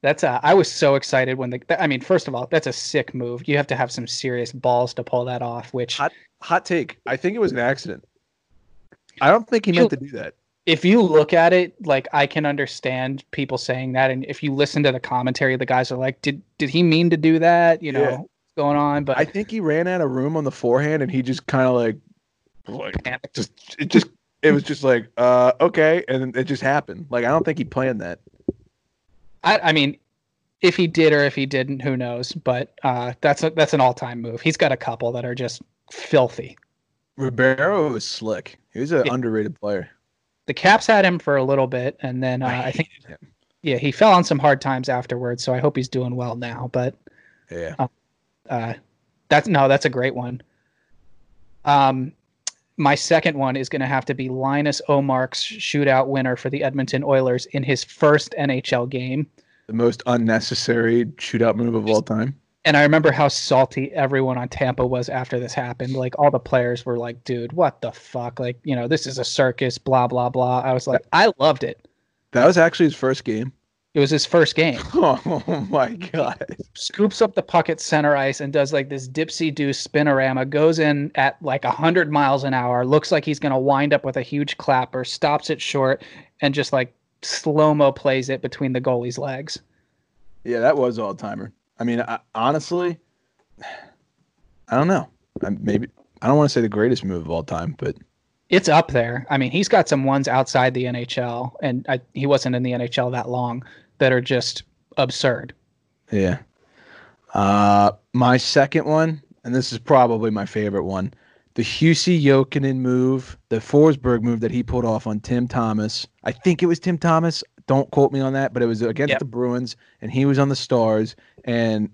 That's uh, I was so excited when the. I mean, first of all, that's a sick move. You have to have some serious balls to pull that off. Which, Hot- hot take i think it was an accident i don't think he meant to do that if you look at it, like I can understand people saying that, and if you listen to the commentary, the guys are like, "Did did he mean to do that? You know, going on?" But i think he ran out of room on the forehand and he just kind of like like panicked. just it just it was just like uh okay and it just happened like i don't think he planned that I, I mean, if he did or if he didn't, who knows? But uh, that's a, that's an all time move. He's got a couple that are just filthy. ribeiro was slick he was an Yeah. underrated player The Caps had him for a little bit, and then uh, I think him. yeah, he fell on some hard times afterwards. So I hope he's doing well now. But yeah uh, that's no, that's a great one. Um, my second one is going to have to be Linus Omark's shootout winner for the Edmonton Oilers in his first NHL game. the most unnecessary shootout move of all time. And I remember how salty everyone on Tampa was after this happened. Like all the players were like, "Dude, what the fuck? Like, you know, this is a circus." Blah blah blah. I was like, I loved it. That was actually his first game. It was his first game. Oh my god! scoops up the puck at center ice and does like this dipsy do spinorama, goes in at like 100 miles an hour, looks like he's going to wind up with a huge clapper, stops it short, and just like slow mo plays it between the goalie's legs. Yeah, that was all timer. I mean, I, honestly, I don't know. I, maybe I don't want to say the greatest move of all time, but It's up there. I mean, he's got some ones outside the NHL, and I, he wasn't in the NHL that long, that are just absurd. yeah. Uh, my second one, and this is probably my favorite one, the Jussi Jokinen move, the Forsberg move that he pulled off on Tim Thomas. I think it was Tim Thomas. Don't quote me on that, but it was against Yep. the Bruins, and he was on the Stars. And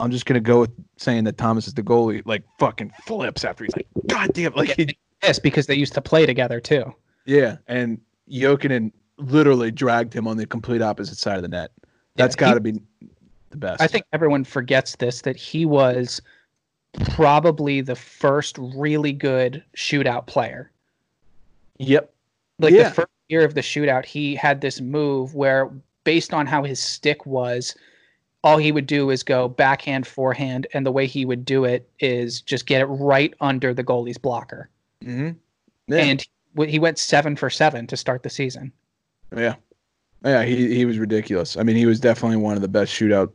I'm just gonna go with saying that Thomas is the goalie. Like fucking flips after he's like, God damn! Like he, Yes, because they used to play together too. yeah, and Jokinen literally dragged him on the complete opposite side of the net. That's Yeah, got to be the best. I think everyone forgets this that he was probably the first really good shootout player. Yep. Like Yeah. the first year of the shootout, he had this move where, based on how his stick was, all he would do is go backhand, forehand, and the way he would do it is just get it right under the goalie's blocker. Mm-hmm. Yeah. And he- he went seven for seven to start the season. Yeah. Yeah. He he was ridiculous. I mean, he was definitely one of the best shootout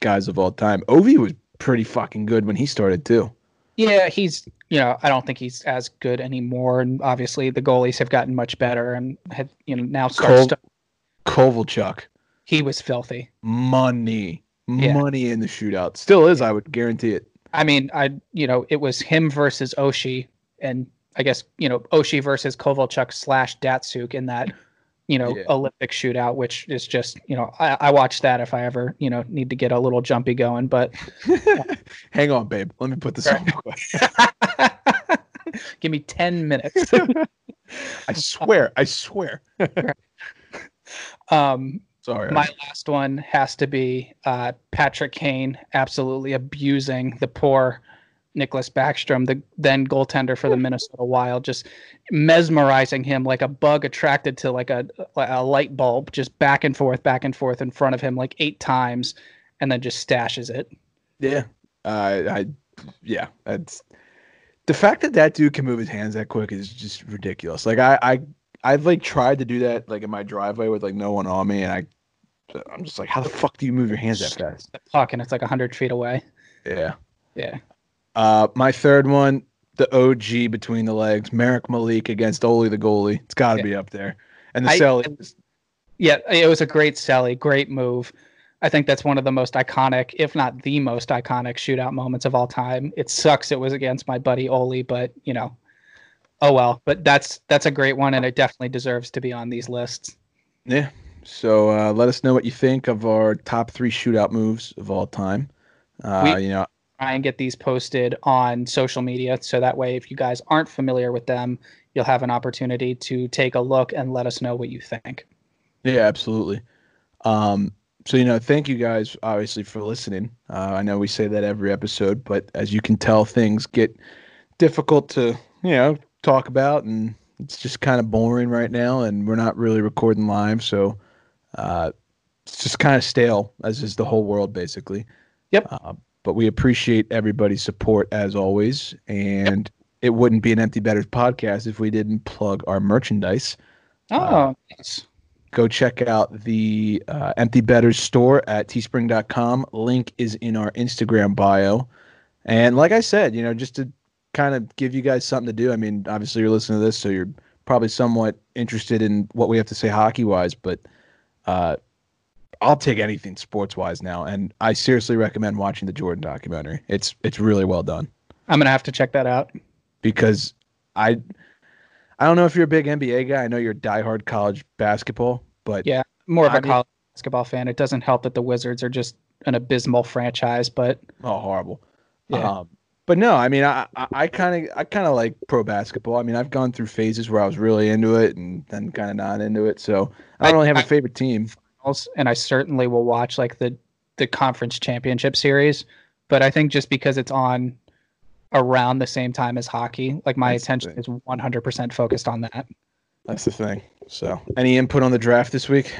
guys of all time. Ovi was pretty fucking good when he started too. Yeah, he's you know I don't think he's as good anymore, and obviously the goalies have gotten much better and had you know now starts. Kovalchuk, He was filthy. money, Yeah. money in the shootout. Still is, I would guarantee it. I mean, I you know it was him versus Oshie, and I guess you know Oshie versus Kovalchuk slash Datsyuk in that you know Yeah. Olympic shootout, which is just you know I, I watch that if I ever you know need to get a little jumpy going, but Hang on, babe. Let me put this on. give me ten minutes. I swear. I swear. um, Sorry. my last one has to be uh, Patrick Kane absolutely abusing the poor Niklas Backstrom, the then goaltender for the Minnesota Wild, just mesmerizing him like a bug attracted to like a, a light bulb, just back and forth, back and forth in front of him like eight times, and then just stashes it. Yeah. Uh, I, yeah, that's the fact that that dude can move his hands that quick is just ridiculous. Like I, I, I've like tried to do that like in my driveway with like no one on me, and I, I'm just like, how the fuck do you move your hands that fast? The puck, and it's like hundred feet away. Yeah. Yeah, Uh, my third one, the OG between the legs, Marek Malik against Olie the goalie. It's got to Yeah. be up there. And the I- Selly, yeah, it was a great Sally, great move. I think that's one of the most iconic, if not the most iconic shootout moments of all time. It sucks it was against my buddy Olie, but you know, oh well. But that's that's a great one, and it definitely deserves to be on these lists. Yeah. So uh, let us know what you think of our top three shootout moves of all time. Uh, We- you know, Try and get these posted on social media, so that way, if you guys aren't familiar with them, you'll have an opportunity to take a look and let us know what you think. yeah, absolutely. Um, so you know, thank you guys obviously for listening. Uh, I know we say that every episode, but as you can tell, things get difficult to you know talk about, and it's just kind of boring right now, and we're not really recording live, so uh, it's just kind of stale, as is the whole world basically. Yep. Uh, but we appreciate everybody's support as always, and it wouldn't be an Empty Betters podcast if we didn't plug our merchandise Oh, Uh, nice. go check out the uh, Empty Betters store at teespring.com. Link is in our Instagram bio. And like I said, you know, just to kind of give you guys something to do. I mean, obviously you're listening to this, so you're probably somewhat interested in what we have to say hockey wise, but uh, I'll take anything sports wise now. And I seriously recommend watching the Jordan documentary. It's it's really well done I'm gonna have to check that out. because I I don't know if you're a big NBA guy. I know you're a diehard college basketball, but Yeah. More of a college basketball fan. It doesn't help that the Wizards are just an abysmal franchise, but Oh, horrible. Yeah. Um, but no, I mean, I I kind of I kind of like pro basketball. I mean, I've gone through phases where I was really into it and then kind of not into it. So I don't I- really have a I- favorite team. Finals, and I certainly will watch like the the conference championship series. But I think just because it's on around the same time as hockey, like my That's attention is 100% focused on that. That's the thing. So, any input on the draft this week?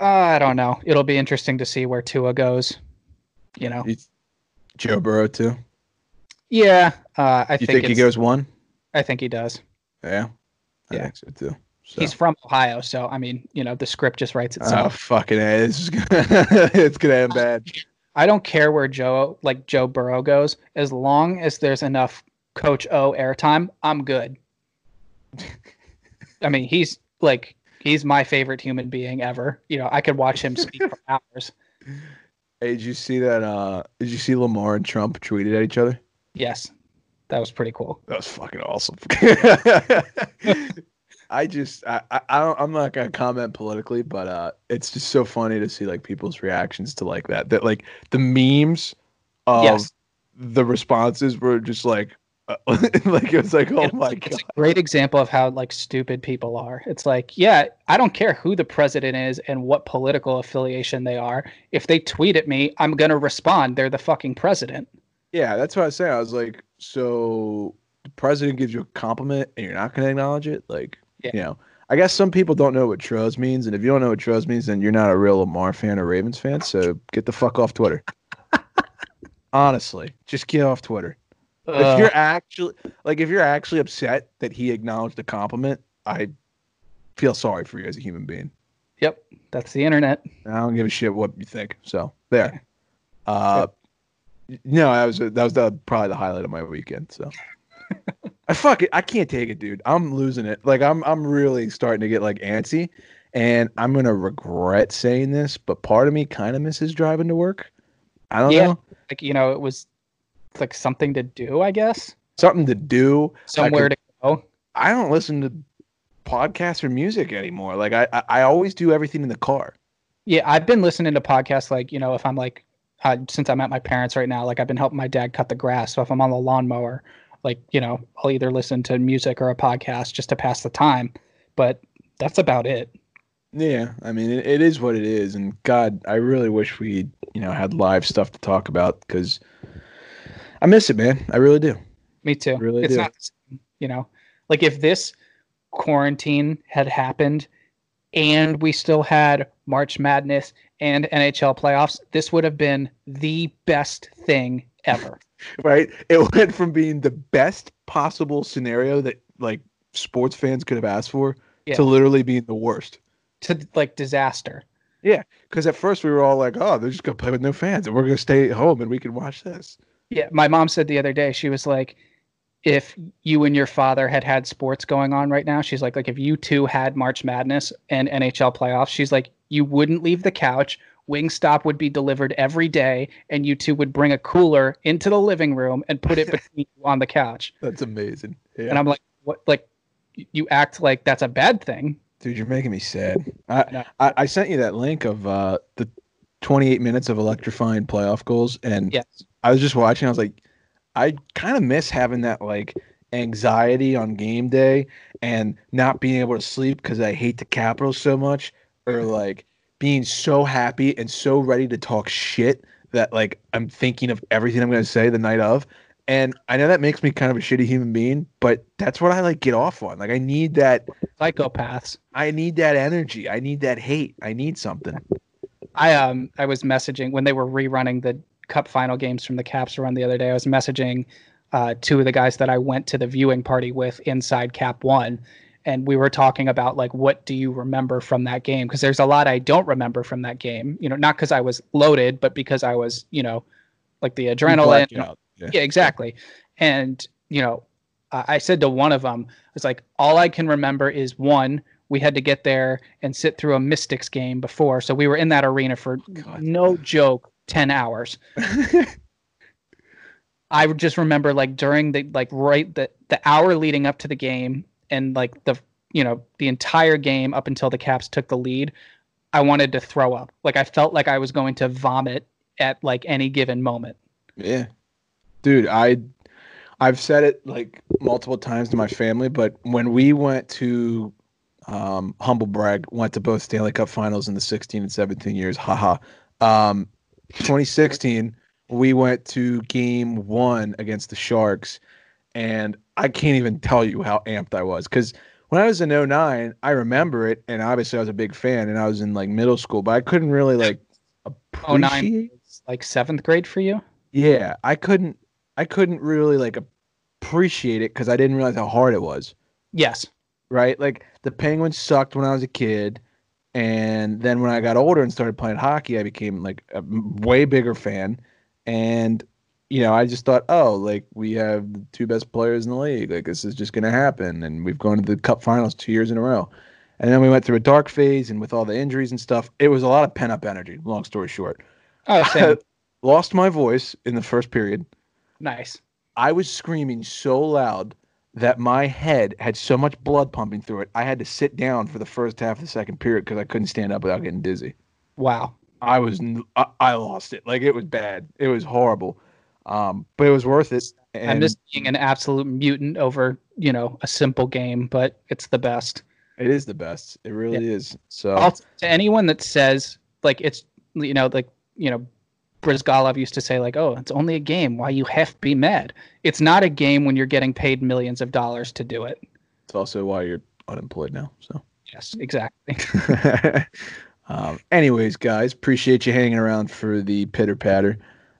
Uh, I don't know. It'll be interesting to see where Tua goes. You know, You- Joe Burrow too. yeah. Uh, I You think, think, he goes one? I think he does. Yeah, I Yeah. think so too. So. He's from Ohio, so I mean, you know, the script just writes itself. oh fucking! This is gonna, it's gonna end bad. I don't care where Joe like Joe Burrow goes, as long as there's enough Coach O airtime, I'm good. I mean, he's like he's my favorite human being ever. You know, I could watch him speak for hours. Hey, did you see that? Uh, did you see Lamar and Trump tweeted at each other? Yes, that was pretty cool. That was fucking awesome. I just I, I I don't I'm not gonna comment politically, but uh it's just so funny to see like people's reactions to like that. That like the memes of Yes. the responses were just like uh, like it was like oh my it's god. a great example of how like stupid people are. It's like, yeah, I don't care who the president is and what political affiliation they are. If they tweet at me, I'm gonna respond. They're the fucking president. Yeah, that's what I was saying. I was like, so the president gives you a compliment and you're not going to acknowledge it, like Yeah. you know, I guess some people don't know what Truzz means, and if you don't know what Truzz means, then you're not a real Lamar fan or Ravens fan. So get the fuck off Twitter. Honestly, just get off Twitter. if you're actually like, if you're actually upset that he acknowledged a compliment, I feel sorry for you as a human being. yep, that's the internet. I don't give a shit what you think. So there. Uh, no, that was that was the, probably the highlight of my weekend. So I fuck it. I can't take it, dude. I'm losing it. Like I'm I'm really starting to get like antsy, and I'm gonna regret saying this, but part of me kind of misses driving to work. I don't Yeah. know Like you know, it was like something to do, I guess, something to do. somewhere to go. I don't listen to podcasts or music anymore. Like I I, I always do everything in the car. Yeah, I've been listening to podcasts like, you know, if I'm like, uh, since I'm at my parents right now, like I've been helping my dad cut the grass. So if I'm on the lawnmower, like, you know, I'll either listen to music or a podcast just to pass the time. But that's about it. Yeah, I mean it, it is what it is, and God, I really wish we, you know, had live stuff to talk about because I miss it, man. I really do. Me too. Really it's do. not, you know, like if this quarantine had happened and we still had March Madness and NHL playoffs, this would have been the best thing ever. Right? It went from being the best possible scenario that like sports fans could have asked for Yeah. to literally being the worst. to like disaster. Yeah, because at first we were all like, "Oh, they're just gonna play with no fans, and we're gonna stay at home and we can watch this." Yeah, my mom said the other day she was like, if you and your father had had sports going on right now, she's like, like if you two had March Madness and NHL playoffs, she's like, you wouldn't leave the couch. Wingstop would be delivered every day, and you two would bring a cooler into the living room and put it between you on the couch. That's amazing. Yeah. And I'm like, what? Like, you act like that's a bad thing. Dude, you're making me sad. I, I, I sent you that link of uh, the 28 minutes of electrifying playoff goals, and Yes. I was just watching. I was like, I kind of miss having that like anxiety on game day and not being able to sleep because I hate the Capitals so much, or like being so happy and so ready to talk shit that like I'm thinking of everything I'm going to say the night of. And I know that makes me kind of a shitty human being, but that's what I like get off on. Like I need that Psychopaths. I need that energy. I need that hate. I need something. I um I was messaging when they were rerunning the cup final games from the Caps run the other day. I was messaging uh, two of the guys that I went to the viewing party with inside Cap One, and we were talking about like what do you remember from that game? Because there's a lot I don't remember from that game. You know, not because I was loaded, but because I was you know like the adrenaline. Yeah. Yeah, exactly. And you know, I I said to one of them, it's like all I can remember is one. We had to get there and sit through a Mystics game before, so we were in that arena for God. no joke, ten hours. I just remember like during the like right the the hour leading up to the game and like the you know the entire game up until the Caps took the lead, I wanted to throw up. Like I felt like I was going to vomit at like any given moment. Yeah. Dude, I I've said it like multiple times to my family, but when we went to um humble brag, went to both Stanley Cup finals in the 16 and 17 years, haha. Um 2016, we went to game 1 against the Sharks and I can't even tell you how amped I was cuz when I was in 09, I remember it and obviously I was a big fan and I was in like middle school, but I couldn't really like Oh appreciate was like seventh grade for you. yeah, I couldn't I couldn't really like appreciate it because I didn't realize how hard it was. Yes. Right? Like the Penguins sucked when I was a kid, and then when I got older and started playing hockey, I became like a way bigger fan. And you know, I just thought, oh, like we have the two best players in the league. Like this is just gonna happen, and we've gone to the Cup Finals two years in a row. And then we went through a dark phase, and with all the injuries and stuff, it was a lot of pent up energy. Long story short, Oh, same. lost my voice in the first period. nice. I was screaming so loud that my head had so much blood pumping through it. I had to sit down for the first half of the second period because I couldn't stand up without getting dizzy. Wow. I was I lost it. Like it was bad. It was horrible. Um, but it was worth it. And I miss being an absolute mutant over, you know, a simple game, but it's the best. it is the best. It really is. So Also, to anyone that says like it's you know like you know Bryzgalov used to say, like, "Oh, it's only a game. Why you have to be mad? It's not a game when you're getting paid millions of dollars to do it." It's also why you're unemployed now. So. Yes, exactly. um, anyways, guys, appreciate you hanging around for the pitter patter.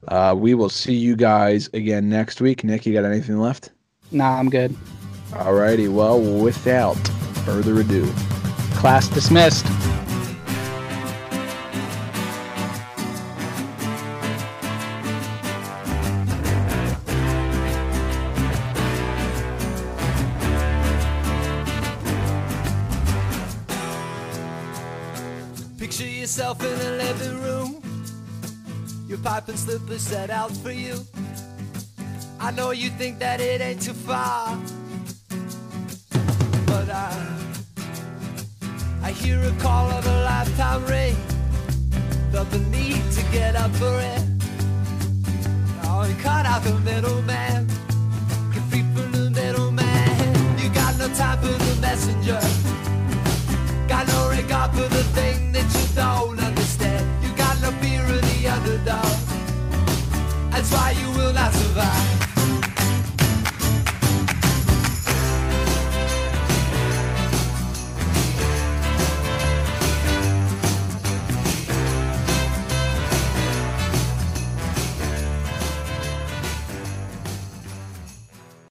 Uh, we will see you guys again next week. Nick, you got anything left? Nah, I'm good. Alrighty. Well, without further ado, class dismissed. And slippers set out for you. I know you think that it ain't too far. But I I hear a call of a lifetime ring. Felt the need to get up for it. Oh, you cut out the middleman. Get free from the middleman. You got no time for the messenger. Got no regard for the Why you will not survive.